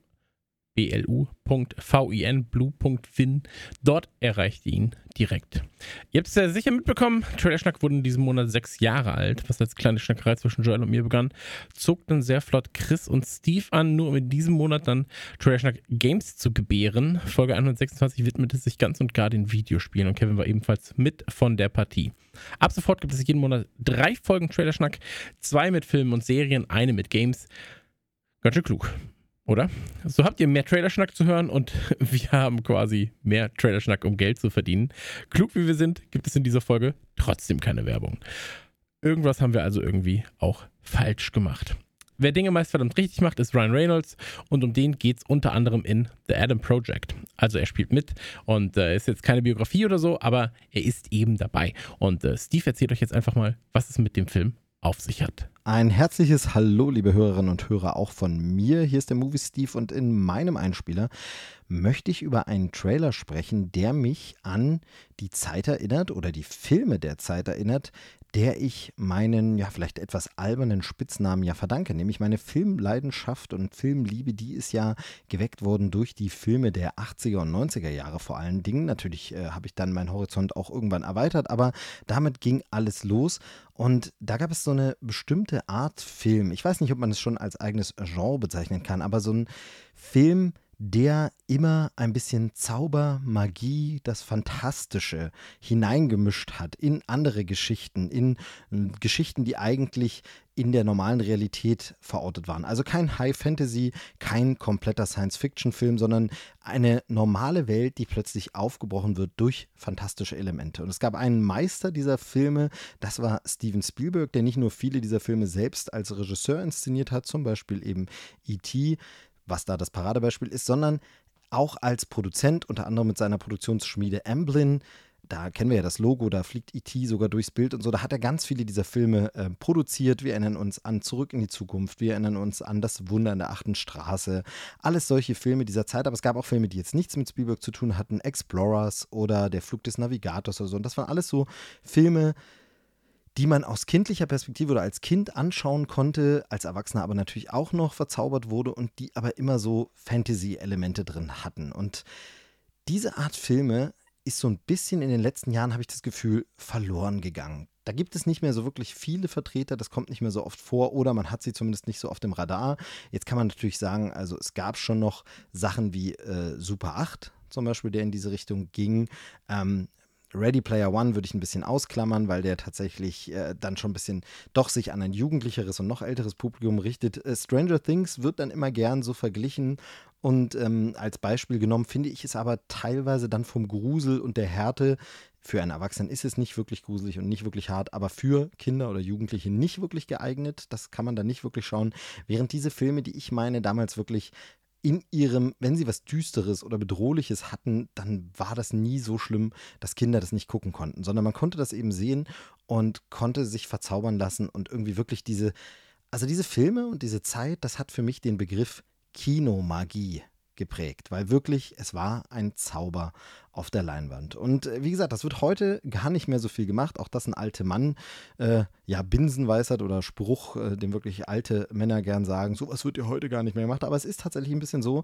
blu.vin. Dort erreicht ihr ihn direkt. Ihr habt es ja sicher mitbekommen, Trailer Schnack wurde in diesem Monat sechs Jahre alt, was als kleine Schnackerei zwischen Joel und mir begann. Zog dann sehr flott Chris und Steve an, nur um in diesem Monat dann Trailer Schnack Games zu gebären. Folge 126 widmete sich ganz und gar den Videospielen und Kevin war ebenfalls mit von der Partie. Ab sofort gibt es jeden Monat drei Folgen Trailer Schnack, zwei mit Filmen und Serien, eine mit Games. Ganz schön klug. Oder? So habt ihr mehr Trailerschnack zu hören und wir haben quasi mehr Trailerschnack, um Geld zu verdienen. Klug wie wir sind, gibt es in dieser Folge trotzdem keine Werbung. Irgendwas haben wir also irgendwie auch falsch gemacht. Wer Dinge meist verdammt richtig macht, ist Ryan Reynolds und um den geht es unter anderem in The Adam Project. Also er spielt mit und äh, ist jetzt keine Biografie oder so, aber er ist eben dabei. Und äh, Steve erzählt euch jetzt einfach mal, was es mit dem Film auf sich hat. Ein herzliches Hallo, liebe Hörerinnen und Hörer, auch von mir. Hier ist der Movie Steve und in meinem Einspieler möchte ich über einen Trailer sprechen, der mich an die Zeit erinnert oder die Filme der Zeit erinnert, der ich meinen, ja, vielleicht etwas albernen Spitznamen ja verdanke, nämlich meine Filmleidenschaft und Filmliebe, die ist ja geweckt worden durch die Filme der 80er und 90er Jahre vor allen Dingen. Natürlich äh, habe ich dann meinen Horizont auch irgendwann erweitert, aber damit ging alles los und da gab es so eine bestimmte Art Film. Ich weiß nicht, ob man es schon als eigenes Genre bezeichnen kann, aber so ein Film, der immer ein bisschen Zauber, Magie, das Fantastische hineingemischt hat in andere Geschichten, in äh, Geschichten, die eigentlich in der normalen Realität verortet waren. Also kein High Fantasy, kein kompletter Science-Fiction-Film, sondern eine normale Welt, die plötzlich aufgebrochen wird durch fantastische Elemente. Und es gab einen Meister dieser Filme, das war Steven Spielberg, der nicht nur viele dieser Filme selbst als Regisseur inszeniert hat, zum Beispiel eben E.T., was da das Paradebeispiel ist, sondern auch als Produzent, unter anderem mit seiner Produktionsschmiede Amblin. Da kennen wir ja das Logo, da fliegt E.T. sogar durchs Bild und so. Da hat er ganz viele dieser Filme äh, produziert. Wir erinnern uns an Zurück in die Zukunft, wir erinnern uns an Das Wunder in der achten Straße. Alles solche Filme dieser Zeit, aber es gab auch Filme, die jetzt nichts mit Spielberg zu tun hatten. Explorers oder Der Flug des Navigators oder so. Und das waren alles so Filme, die man aus kindlicher Perspektive oder als Kind anschauen konnte, als Erwachsener aber natürlich auch noch verzaubert wurde und die aber immer so Fantasy-Elemente drin hatten. Und diese Art Filme ist so ein bisschen in den letzten Jahren, habe ich das Gefühl, verloren gegangen. Da gibt es nicht mehr so wirklich viele Vertreter, das kommt nicht mehr so oft vor oder man hat sie zumindest nicht so auf dem Radar. Jetzt kann man natürlich sagen, also es gab schon noch Sachen wie äh, Super 8 zum Beispiel, der in diese Richtung ging. Ähm, Ready Player One würde ich ein bisschen ausklammern, weil der tatsächlich äh, dann schon ein bisschen doch sich an ein jugendlicheres und noch älteres Publikum richtet. Äh, Stranger Things wird dann immer gern so verglichen und ähm, als Beispiel genommen, finde ich es aber teilweise dann vom Grusel und der Härte. Für einen Erwachsenen ist es nicht wirklich gruselig und nicht wirklich hart, aber für Kinder oder Jugendliche nicht wirklich geeignet. Das kann man dann nicht wirklich schauen. Während diese Filme, die ich meine, damals wirklich in ihrem, wenn sie was Düsteres oder Bedrohliches hatten, dann war das nie so schlimm, dass Kinder das nicht gucken konnten, sondern man konnte das eben sehen und konnte sich verzaubern lassen und irgendwie wirklich diese, also diese Filme und diese Zeit, das hat für mich den Begriff Kinomagie geprägt, weil wirklich es war ein Zauber auf der Leinwand. Und äh, wie gesagt, das wird heute gar nicht mehr so viel gemacht. Auch das ein alter Mann, äh, ja, Binsenweisheit oder Spruch, äh, den wirklich alte Männer gern sagen, sowas wird ja heute gar nicht mehr gemacht. Aber es ist tatsächlich ein bisschen so,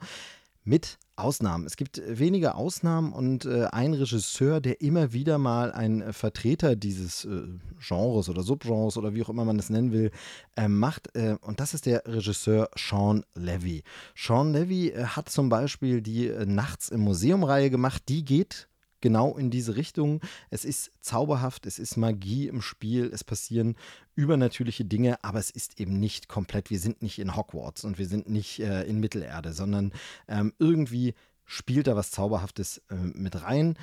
mit Ausnahmen. Es gibt wenige Ausnahmen und äh, ein Regisseur, der immer wieder mal ein äh, Vertreter dieses äh, Genres oder Subgenres oder wie auch immer man es nennen will, äh, macht. Äh, und das ist der Regisseur Sean Levy. Sean Levy äh, hat zum Beispiel die Nachts im Museum-Reihe gemacht. Die geht genau in diese Richtung. Es ist zauberhaft, es ist Magie im Spiel, es passieren übernatürliche Dinge, aber es ist eben nicht komplett, wir sind nicht in Hogwarts und wir sind nicht äh, in Mittelerde, sondern ähm, irgendwie spielt da was Zauberhaftes äh, mit rein.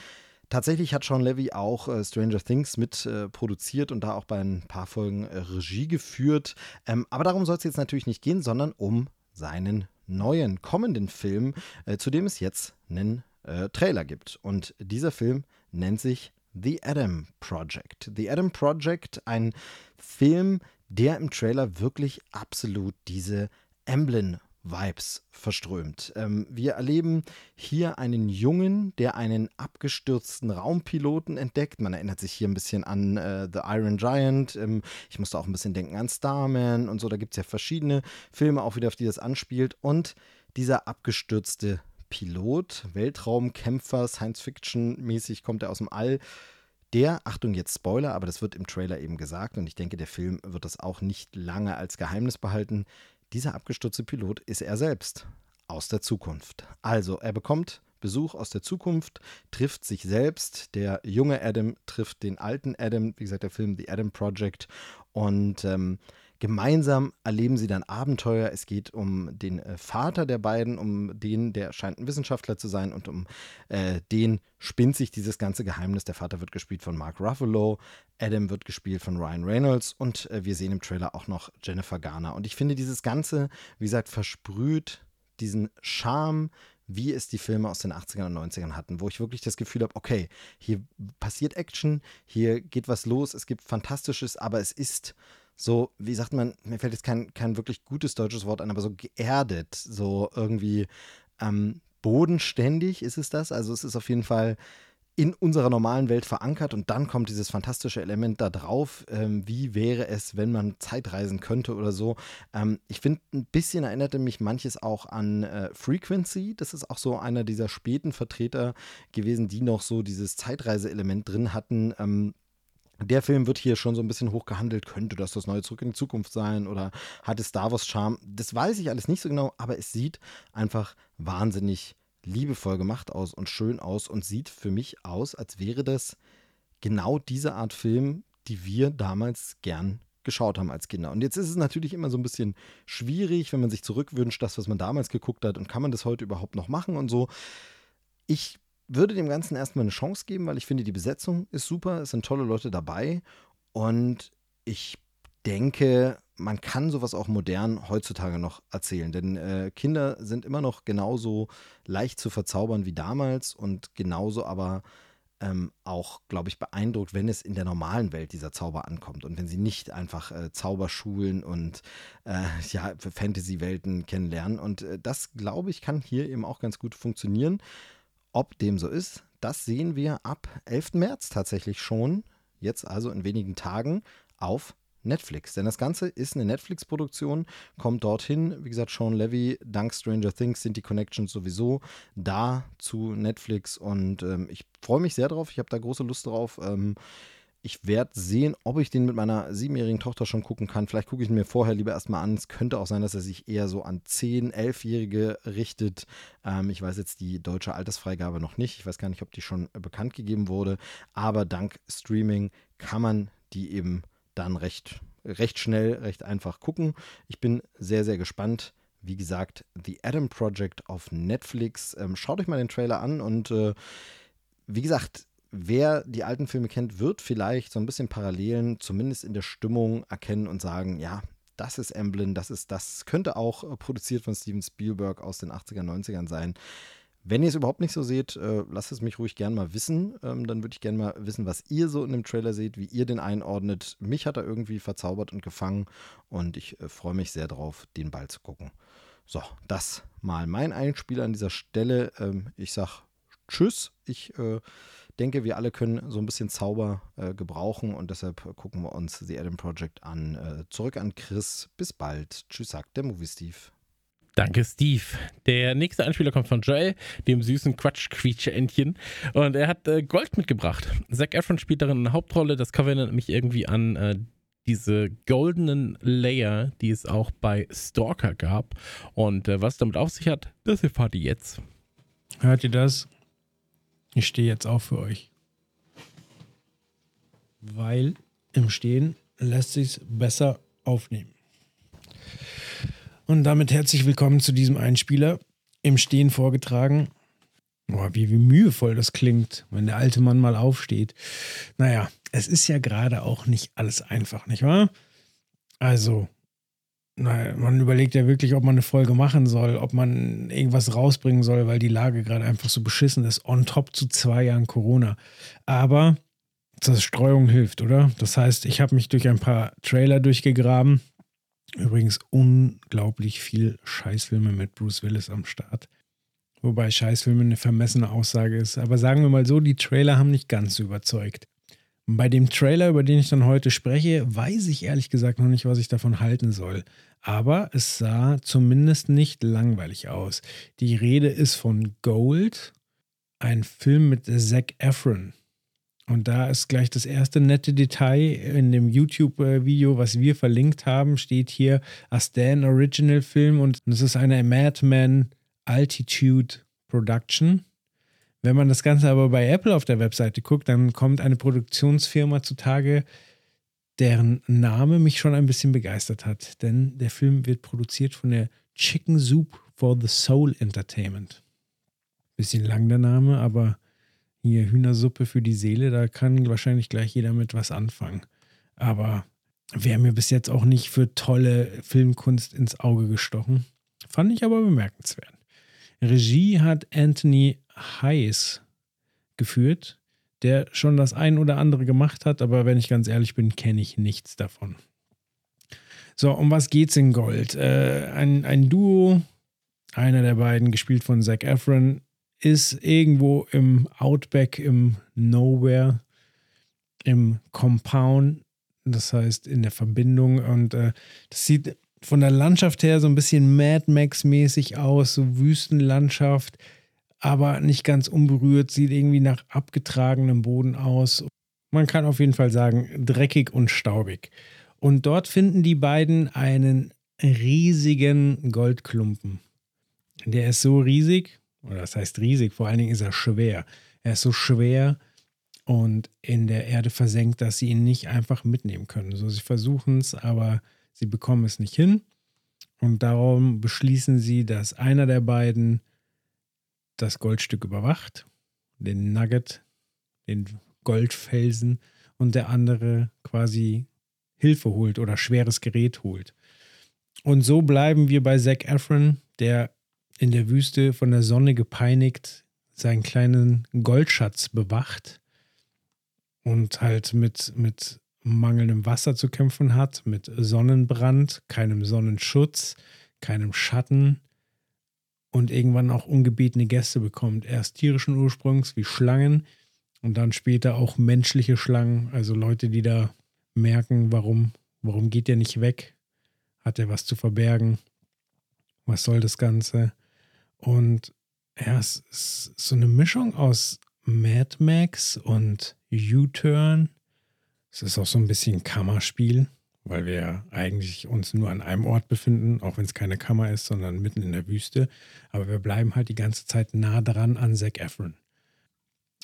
Tatsächlich hat Sean Levy auch äh, Stranger Things mit äh, produziert und da auch bei ein paar Folgen äh, Regie geführt. Ähm, aber darum soll es jetzt natürlich nicht gehen, sondern um seinen neuen kommenden Film, äh, zu dem es jetzt einen äh, Trailer gibt. Und dieser Film nennt sich The Adam Project. The Adam Project, ein Film, der im Trailer wirklich absolut diese Emblem Vibes verströmt. Ähm, wir erleben hier einen Jungen, der einen abgestürzten Raumpiloten entdeckt. Man erinnert sich hier ein bisschen an äh, The Iron Giant. Ähm, ich musste auch ein bisschen denken an Starman und so. Da gibt es ja verschiedene Filme auch wieder, auf die das anspielt. Und dieser abgestürzte Pilot, Weltraumkämpfer, Science-Fiction-mäßig kommt er aus dem All. Der, Achtung, jetzt Spoiler, aber das wird im Trailer eben gesagt und ich denke, der Film wird das auch nicht lange als Geheimnis behalten. Dieser abgestürzte Pilot ist er selbst aus der Zukunft. Also, er bekommt Besuch aus der Zukunft, trifft sich selbst. Der junge Adam trifft den alten Adam, wie gesagt, der Film The Adam Project. Und ähm, gemeinsam erleben sie dann Abenteuer. Es geht um den äh, Vater der beiden, um den, der scheint ein Wissenschaftler zu sein und um äh, den spinnt sich dieses ganze Geheimnis. Der Vater wird gespielt von Mark Ruffalo, Adam wird gespielt von Ryan Reynolds und äh, wir sehen im Trailer auch noch Jennifer Garner. Und ich finde dieses Ganze, wie gesagt, versprüht diesen Charme, wie es die Filme aus den 80ern und 90ern hatten, wo ich wirklich das Gefühl habe, okay, hier passiert Action, hier geht was los, es gibt Fantastisches, aber es ist so, wie sagt man, mir fällt jetzt kein, kein wirklich gutes deutsches Wort ein, aber so geerdet, so irgendwie ähm, bodenständig ist es das. Also es ist auf jeden Fall in unserer normalen Welt verankert und dann kommt dieses fantastische Element da drauf. Ähm, wie wäre es, wenn man Zeitreisen könnte oder so? Ähm, ich finde, ein bisschen erinnerte mich manches auch an äh, Frequency. Das ist auch so einer dieser späten Vertreter gewesen, die noch so dieses Zeitreise-Element drin hatten. Ähm, der Film wird hier schon so ein bisschen hochgehandelt. Könnte das das neue Zurück in die Zukunft sein oder hat es Star Wars Charme? Das weiß ich alles nicht so genau, aber es sieht einfach wahnsinnig liebevoll gemacht aus und schön aus und sieht für mich aus, als wäre das genau diese Art Film, die wir damals gern geschaut haben als Kinder. Und jetzt ist es natürlich immer so ein bisschen schwierig, wenn man sich zurückwünscht, das, was man damals geguckt hat, und kann man das heute überhaupt noch machen und so. Ich würde dem Ganzen erstmal eine Chance geben, weil ich finde, die Besetzung ist super, es sind tolle Leute dabei und ich denke, man kann sowas auch modern heutzutage noch erzählen, denn äh, Kinder sind immer noch genauso leicht zu verzaubern wie damals und genauso aber ähm, auch, glaube ich, beeindruckt, wenn es in der normalen Welt dieser Zauber ankommt und wenn sie nicht einfach äh, Zauberschulen und äh, ja, Fantasy-Welten kennenlernen. Und äh, das, glaube ich, kann hier eben auch ganz gut funktionieren. Ob dem so ist, das sehen wir ab 11. März tatsächlich schon, jetzt also in wenigen Tagen, auf Netflix. Denn das Ganze ist eine Netflix-Produktion, kommt dorthin. Wie gesagt, Sean Levy, dank Stranger Things sind die Connections sowieso da zu Netflix und ähm, ich freue mich sehr drauf. Ich habe da große Lust drauf. Ähm, ich werde sehen, ob ich den mit meiner siebenjährigen Tochter schon gucken kann. Vielleicht gucke ich ihn mir vorher lieber erstmal an. Es könnte auch sein, dass er sich eher so an 10-, 11-Jährige richtet. Ähm, ich weiß jetzt die deutsche Altersfreigabe noch nicht. Ich weiß gar nicht, ob die schon bekannt gegeben wurde. Aber dank Streaming kann man die eben dann recht, recht schnell, recht einfach gucken. Ich bin sehr, sehr gespannt. Wie gesagt, The Adam Project auf Netflix. Ähm, schaut euch mal den Trailer an und äh, wie gesagt, wer die alten Filme kennt, wird vielleicht so ein bisschen Parallelen, zumindest in der Stimmung, erkennen und sagen, ja, das ist Emblem, das ist, das könnte auch äh, produziert von Steven Spielberg aus den 80er, 90ern sein. Wenn ihr es überhaupt nicht so seht, äh, lasst es mich ruhig gerne mal wissen. Ähm, dann würde ich gerne mal wissen, was ihr so in dem Trailer seht, wie ihr den einordnet. Mich hat er irgendwie verzaubert und gefangen und ich äh, freue mich sehr drauf, den Ball zu gucken. So, das mal mein Einspiel an dieser Stelle. Ähm, ich sage Tschüss. Ich äh, denke, wir alle können so ein bisschen Zauber äh, gebrauchen und deshalb gucken wir uns The Adam Project an. Äh, zurück an Chris. Bis bald. Tschüss, sagt der Movie Steve. Danke, Steve. Der nächste Einspieler kommt von Joel, dem süßen Quatsch-Quietsche-Entchen. Und er hat äh, Gold mitgebracht. Zac Efron spielt darin eine Hauptrolle. Das Cover erinnert mich irgendwie an äh, diese goldenen Layer, die es auch bei Stalker gab. Und äh, was damit auf sich hat, das erfahrt ihr jetzt. Hört ihr das? Ich stehe jetzt auch für euch. Weil im Stehen lässt sich besser aufnehmen. Und damit herzlich willkommen zu diesem Einspieler. Im Stehen vorgetragen. Boah, wie, wie mühevoll das klingt, wenn der alte Mann mal aufsteht. Naja, es ist ja gerade auch nicht alles einfach, nicht wahr? Also, man überlegt ja wirklich, ob man eine Folge machen soll, ob man irgendwas rausbringen soll, weil die Lage gerade einfach so beschissen ist, on top zu zwei Jahren Corona. Aber Zerstreuung hilft, oder? Das heißt, ich habe mich durch ein paar Trailer durchgegraben Übrigens unglaublich viel Scheißfilme mit Bruce Willis am Start. Wobei Scheißfilme eine vermessene Aussage ist. Aber sagen wir mal so, die Trailer haben nicht ganz überzeugt. Bei dem Trailer, über den ich dann heute spreche, weiß ich ehrlich gesagt noch nicht, was ich davon halten soll. Aber es sah zumindest nicht langweilig aus. Die Rede ist von Gold, ein Film mit Zac Efron. Und da ist gleich das erste nette Detail in dem YouTube-Video, was wir verlinkt haben, steht hier A Stan Original Film und es ist eine Madman Altitude Production. Wenn man das Ganze aber bei Apple auf der Webseite guckt, dann kommt eine Produktionsfirma zutage, deren Name mich schon ein bisschen begeistert hat, denn der Film wird produziert von der Chicken Soup for the Soul Entertainment. Bisschen lang der Name, aber hier Hühnersuppe für die Seele, da kann wahrscheinlich gleich jeder mit was anfangen. Aber wäre mir bis jetzt auch nicht für tolle Filmkunst ins Auge gestochen. Fand ich aber bemerkenswert. Regie hat Anthony Hayes geführt, der schon das ein oder andere gemacht hat, aber wenn ich ganz ehrlich bin, kenne ich nichts davon. So, um was geht's in Gold? Äh, ein, ein Duo, einer der beiden, gespielt von Zach Efron, ist irgendwo im Outback, im Nowhere, im Compound, das heißt in der Verbindung. Und äh, das sieht von der Landschaft her so ein bisschen Mad Max-mäßig aus, so Wüstenlandschaft, aber nicht ganz unberührt, sieht irgendwie nach abgetragenem Boden aus. Man kann auf jeden Fall sagen, dreckig und staubig. Und dort finden die beiden einen riesigen Goldklumpen. Der ist so riesig, oder das heißt riesig, vor allen Dingen ist er schwer. Er ist so schwer und in der Erde versenkt, dass sie ihn nicht einfach mitnehmen können. So, sie versuchen es, aber sie bekommen es nicht hin. Und darum beschließen sie, dass einer der beiden das Goldstück überwacht, den Nugget, den Goldfelsen, und der andere quasi Hilfe holt oder schweres Gerät holt. Und so bleiben wir bei Zac Efron, der in der Wüste von der Sonne gepeinigt seinen kleinen Goldschatz bewacht und halt mit, mit mangelndem Wasser zu kämpfen hat, mit Sonnenbrand, keinem Sonnenschutz, keinem Schatten und irgendwann auch ungebetene Gäste bekommt. Erst tierischen Ursprungs wie Schlangen und dann später auch menschliche Schlangen, also Leute, die da merken, warum, warum geht der nicht weg? Hat er was zu verbergen? Was soll das Ganze? Und ja, es ist so eine Mischung aus Mad Max und U-Turn. Es ist auch so ein bisschen Kammerspiel, weil wir eigentlich uns nur an einem Ort befinden, auch wenn es keine Kammer ist, sondern mitten in der Wüste. Aber wir bleiben halt die ganze Zeit nah dran an Zac Efron.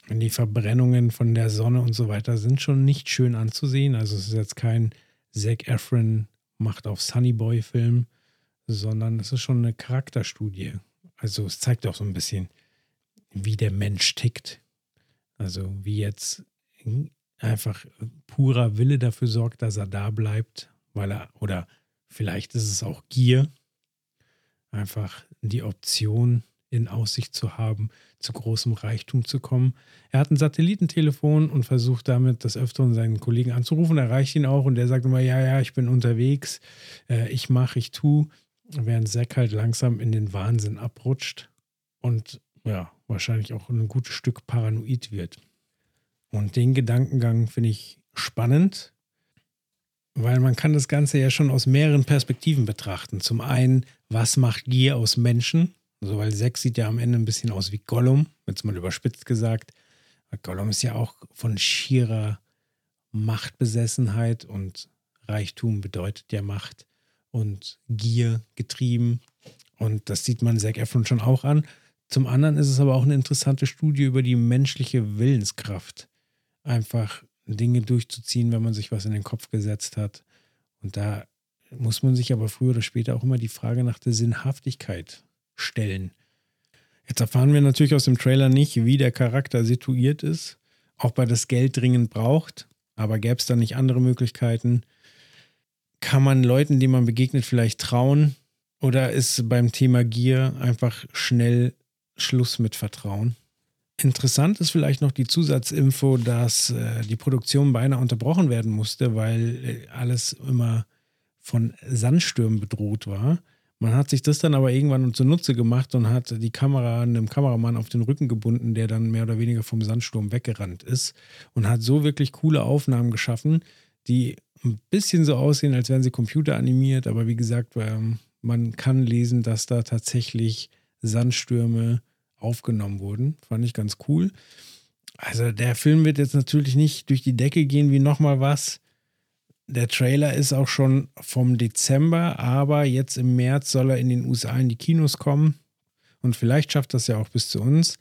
Und die Verbrennungen von der Sonne und so weiter sind schon nicht schön anzusehen. Also es ist jetzt kein Zac Efron macht auf Sunny Boy Film, sondern es ist schon eine Charakterstudie. Also es zeigt auch so ein bisschen, wie der Mensch tickt. Also wie jetzt einfach purer Wille dafür sorgt, dass er da bleibt, weil er, oder vielleicht ist es auch Gier, einfach die Option in Aussicht zu haben, zu großem Reichtum zu kommen. Er hat ein Satellitentelefon und versucht damit des Öfteren seinen Kollegen anzurufen, erreicht ihn auch und der sagt immer, ja, ja, ich bin unterwegs, äh, ich mache, ich tue, während Zack halt langsam in den Wahnsinn abrutscht und ja, wahrscheinlich auch ein gutes Stück paranoid wird. Und den Gedankengang finde ich spannend, weil man kann das Ganze ja schon aus mehreren Perspektiven betrachten. Zum einen, was macht Gier aus Menschen? Also, weil Sex sieht ja am Ende ein bisschen aus wie Gollum, jetzt mal überspitzt gesagt. Gollum ist ja auch von schierer Machtbesessenheit und Reichtum bedeutet ja Macht und Gier getrieben. Und das sieht man Zac Efron schon auch an. Zum anderen ist es aber auch eine interessante Studie über die menschliche Willenskraft. Einfach Dinge durchzuziehen, wenn man sich was in den Kopf gesetzt hat. Und da muss man sich aber früher oder später auch immer die Frage nach der Sinnhaftigkeit stellen. Jetzt erfahren wir natürlich aus dem Trailer nicht, wie der Charakter situiert ist, ob er das Geld dringend braucht, aber gäbe es da nicht andere Möglichkeiten? Kann man Leuten, denen man begegnet, vielleicht trauen? Oder ist beim Thema Gier einfach schnell Schluss mit Vertrauen? Interessant ist vielleicht noch die Zusatzinfo, dass äh, die Produktion beinahe unterbrochen werden musste, weil äh, alles immer von Sandstürmen bedroht war. Man hat sich das dann aber irgendwann zunutze gemacht und hat die Kamera einem Kameramann auf den Rücken gebunden, der dann mehr oder weniger vom Sandsturm weggerannt ist und hat so wirklich coole Aufnahmen geschaffen, die ein bisschen so aussehen, als wären sie computeranimiert, aber wie gesagt, ähm, man kann lesen, dass da tatsächlich Sandstürme aufgenommen wurden. Fand ich ganz cool. Also der Film wird jetzt natürlich nicht durch die Decke gehen wie nochmal was. Der Trailer ist auch schon vom Dezember, aber jetzt im März soll er in den USA in die Kinos kommen. Und vielleicht schafft das ja auch bis zu uns.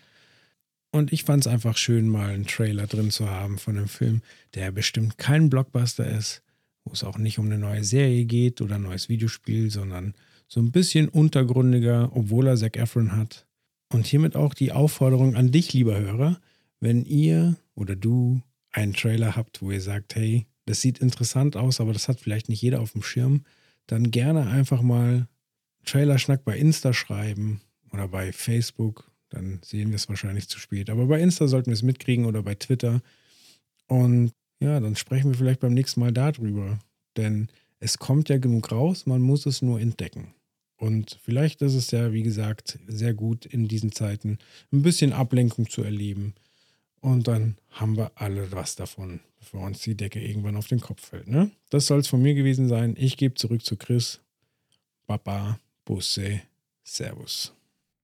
Und ich fand es einfach schön, mal einen Trailer drin zu haben von einem Film, der bestimmt kein Blockbuster ist, wo es auch nicht um eine neue Serie geht oder ein neues Videospiel, sondern so ein bisschen untergründiger, obwohl er Zac Efron hat. Und hiermit auch die Aufforderung an dich, lieber Hörer, wenn ihr oder du einen Trailer habt, wo ihr sagt, hey, das sieht interessant aus, aber das hat vielleicht nicht jeder auf dem Schirm, dann gerne einfach mal Trailerschnack bei Insta schreiben oder bei Facebook. Dann sehen wir es wahrscheinlich zu spät. Aber bei Insta sollten wir es mitkriegen oder bei Twitter. Und ja, dann sprechen wir vielleicht beim nächsten Mal darüber. Denn es kommt ja genug raus, man muss es nur entdecken. Und vielleicht ist es ja, wie gesagt, sehr gut in diesen Zeiten ein bisschen Ablenkung zu erleben. Und dann haben wir alle was davon, bevor uns die Decke irgendwann auf den Kopf fällt. Ne? Das soll es von mir gewesen sein. Ich gebe zurück zu Chris. Baba, Busse, Servus.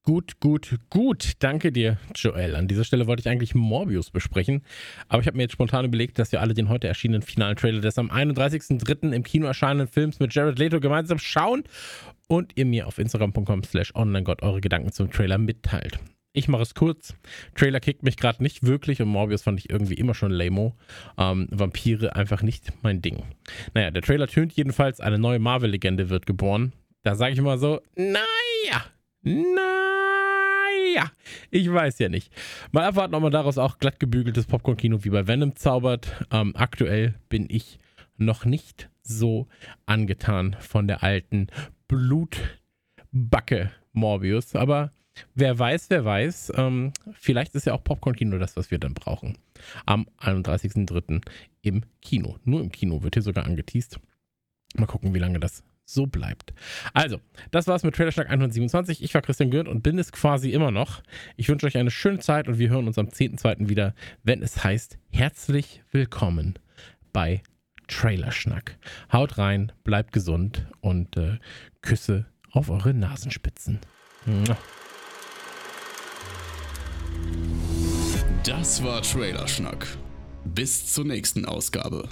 Gut, gut, gut. Danke dir, Joel. An dieser Stelle wollte ich eigentlich Morbius besprechen, aber ich habe mir jetzt spontan überlegt, dass wir alle den heute erschienenen finalen Trailer des am 31.03. im Kino erscheinenden Films mit Jared Leto gemeinsam schauen und ihr mir auf instagram.com slash onlinegott eure Gedanken zum Trailer mitteilt. Ich mache es kurz. Trailer kickt mich gerade nicht wirklich und Morbius fand ich irgendwie immer schon lamo. Ähm, Vampire einfach nicht mein Ding. Naja, der Trailer tönt jedenfalls, eine neue Marvel-Legende wird geboren. Da sage ich immer so, naja, naja, ich weiß ja nicht. Mal abwarten, ob man daraus auch glatt gebügeltes Popcorn-Kino wie bei Venom zaubert. Ähm, aktuell bin ich noch nicht so angetan von der alten Blutbacke Morbius, aber Wer weiß, wer weiß. Ähm, vielleicht ist ja auch Popcorn-Kino das, was wir dann brauchen. Am 31.03. im Kino. Nur im Kino wird hier sogar angeteased. Mal gucken, wie lange das so bleibt. Also, das war's mit Trailerschlag 127. Ich war Christian Gürnt und bin es quasi immer noch. Ich wünsche euch eine schöne Zeit und wir hören uns am 10.02. wieder, wenn es heißt, herzlich willkommen bei Trailerschnack. Haut rein, bleibt gesund und äh, Küsse auf eure Nasenspitzen. Das war Trailerschnack. Bis zur nächsten Ausgabe.